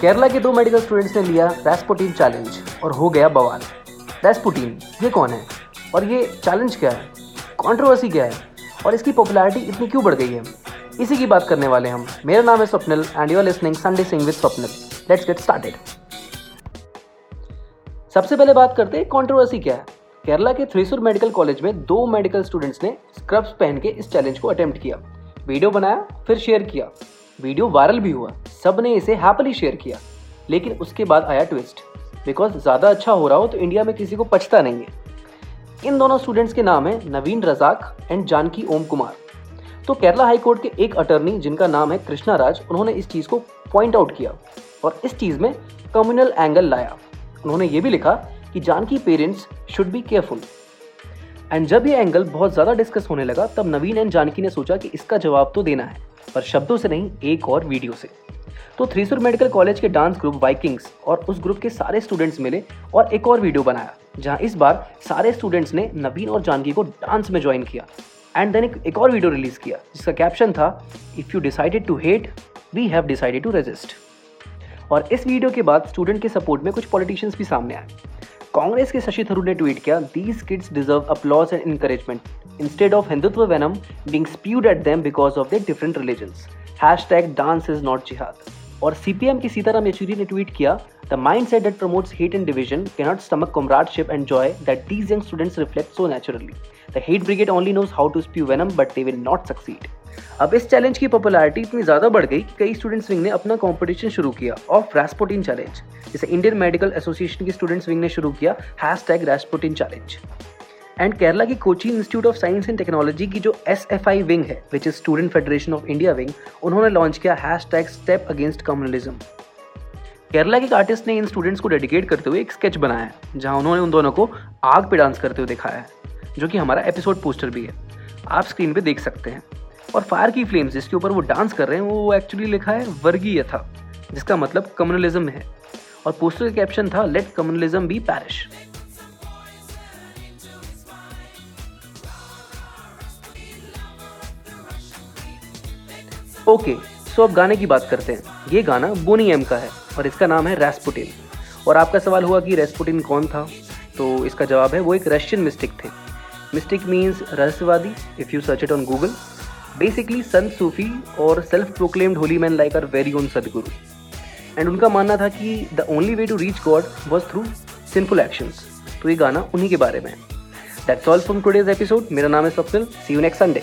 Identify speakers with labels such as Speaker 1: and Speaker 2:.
Speaker 1: केरला के दो medical students ने लिया रेस्पोटीन चैलेंज और हो गया बवाल। रेस्पोटीन ये कौन है? और ये चैलेंज क्या है? कंट्रोवर्सी क्या है? और इसकी पॉपुलैरिटी इतनी क्यों बढ़ गई है? इसी की बात करने वाले हम। मेरा नाम है Swapnil and you are listening Sunday sing with Swapnil. Let's get started सबसे पहले बात करते हैं कंट्रोवर्सी क्या है? केरला के थ्रिसुर मेडिकल कॉलेज में दो मेडिकल स्टूडेंट्स ने स्क्रब्स पहन के इस चैलेंज को अटेम्प्ट किया। वीडियो बनाया, फिर शेयर किया। वीडियो वायरल भी हुआ। सबने इसे हैप्पीली शेयर किया। लेकिन उसके बाद आया ट्विस्ट बिकॉज़ ज़्यादा अच्छा हो रहा हो तो इंडिया में किसी को पछता नहीं है। इन दोनों स्टूडेंट्स के नाम है नवीन रजाक एंड जानकी ओम कुमार। तो केरला हाई कोर्ट के एक अटर्नी जिनका नाम है कृष्णा राज, उन्होंने इस चीज़ को पॉइंट आउट किया। और इस चीज़ में कम्युनल एंगल लाया। उन्होंने ये भी लिखा कि Janaki parents should be careful and जब ये एंगल बहुत ज़्यादा डिस्कस होने लगा तब नवीन एंड जानकी ने सोचा कि इसका जवाब तो देना है पर शब्दों से नहीं एक और वीडियो से। तो थ्रीसुर मेडिकल कॉलेज के डांस ग्रुप वाइकिंग्स और उस ग्रुप के सारे स्टूडेंट्स मिले और एक और वीडियो बनाया जहाँ इस बार सारे स्टूडेंट्स ने नवीन और जानकी को डांस में ज्वाइन किया। एंड देन एक, एक और वीडियो रिलीज़ किया जिसका कैप्शन था if you decided to hate we have decided to resist और इस वीडियो के बाद स्टूडेंट के सपोर्ट में कुछ पॉलिटिशियंस भी सामने आए। कांग्रेस के शशि थरूर ने ट्वीट किया these kids deserve applause and encouragement instead of Hindutva venom being spewed at them because of the different religions hashtag dance is not jihad और सीपीएम की सीताराम येचुरी ने ट्वीट किया the mind set that promotes hate and division cannot stomach comradeship and joy that these young students reflect so naturally. The hate brigade only knows how to spew venom, but they will not succeed. अब इस challenge की popularity इतनी ज़्यादा बढ़ गई कि कई students wing ने अपना कंपटीशन शुरू किया ऑफ़ रैस्पोटिन चैलेंज जिसे इंडियन मेडिकल एसोसिएशन की स्टूडेंट्स विंग ने शुरू किया hashtag Rasputin challenge and Kerala की Coaching Institute of Science and Technology की जो एस एफ़ आई विंग है which is Student Federation of India wing उन्होंने लॉन्च किया hashtag step against communalism Kerala के एक आर्टिस्ट ने इन स्टूडेंट्स को डेडिकेट करते हुए एक स्केच बनाया है, जहाँ उन्होंने उन दोनों को आग पे डांस करते हुए दिखाया है, जो कि हमारा एपिसोड पोस्टर भी है। आप स्क्रीन पे देख सकते हैं। और फायर की फ्लेम्स जिसके ऊपर वो डांस कर रहे हैं, वो एक्चुअली लिखा है वर्गीय था, जिसका मतलब कम्युनलिज्म है। और पोस्टर का कैप्शन था let communalism be perish okay, so अब गाने की बात करते हैं। ये गाना बोनी एम का है और इसका नाम है रेस्पुटिन। और आपका सवाल हुआ कि रेस्पुटिन कौन था? तो इसका जवाब है, वो एक रशियन मिस्टिक थे। Mystic means रहस्यवादी if you search it on Google basically sun Sufi और self proclaimed holy man like our very own Sadhguru and उनका मानना था कि the only way to reach God was through simple actions तो ये गाना उन्हीं के बारे में है। That's all from today's episode मेरा नाम है Swapnil. See you next Sunday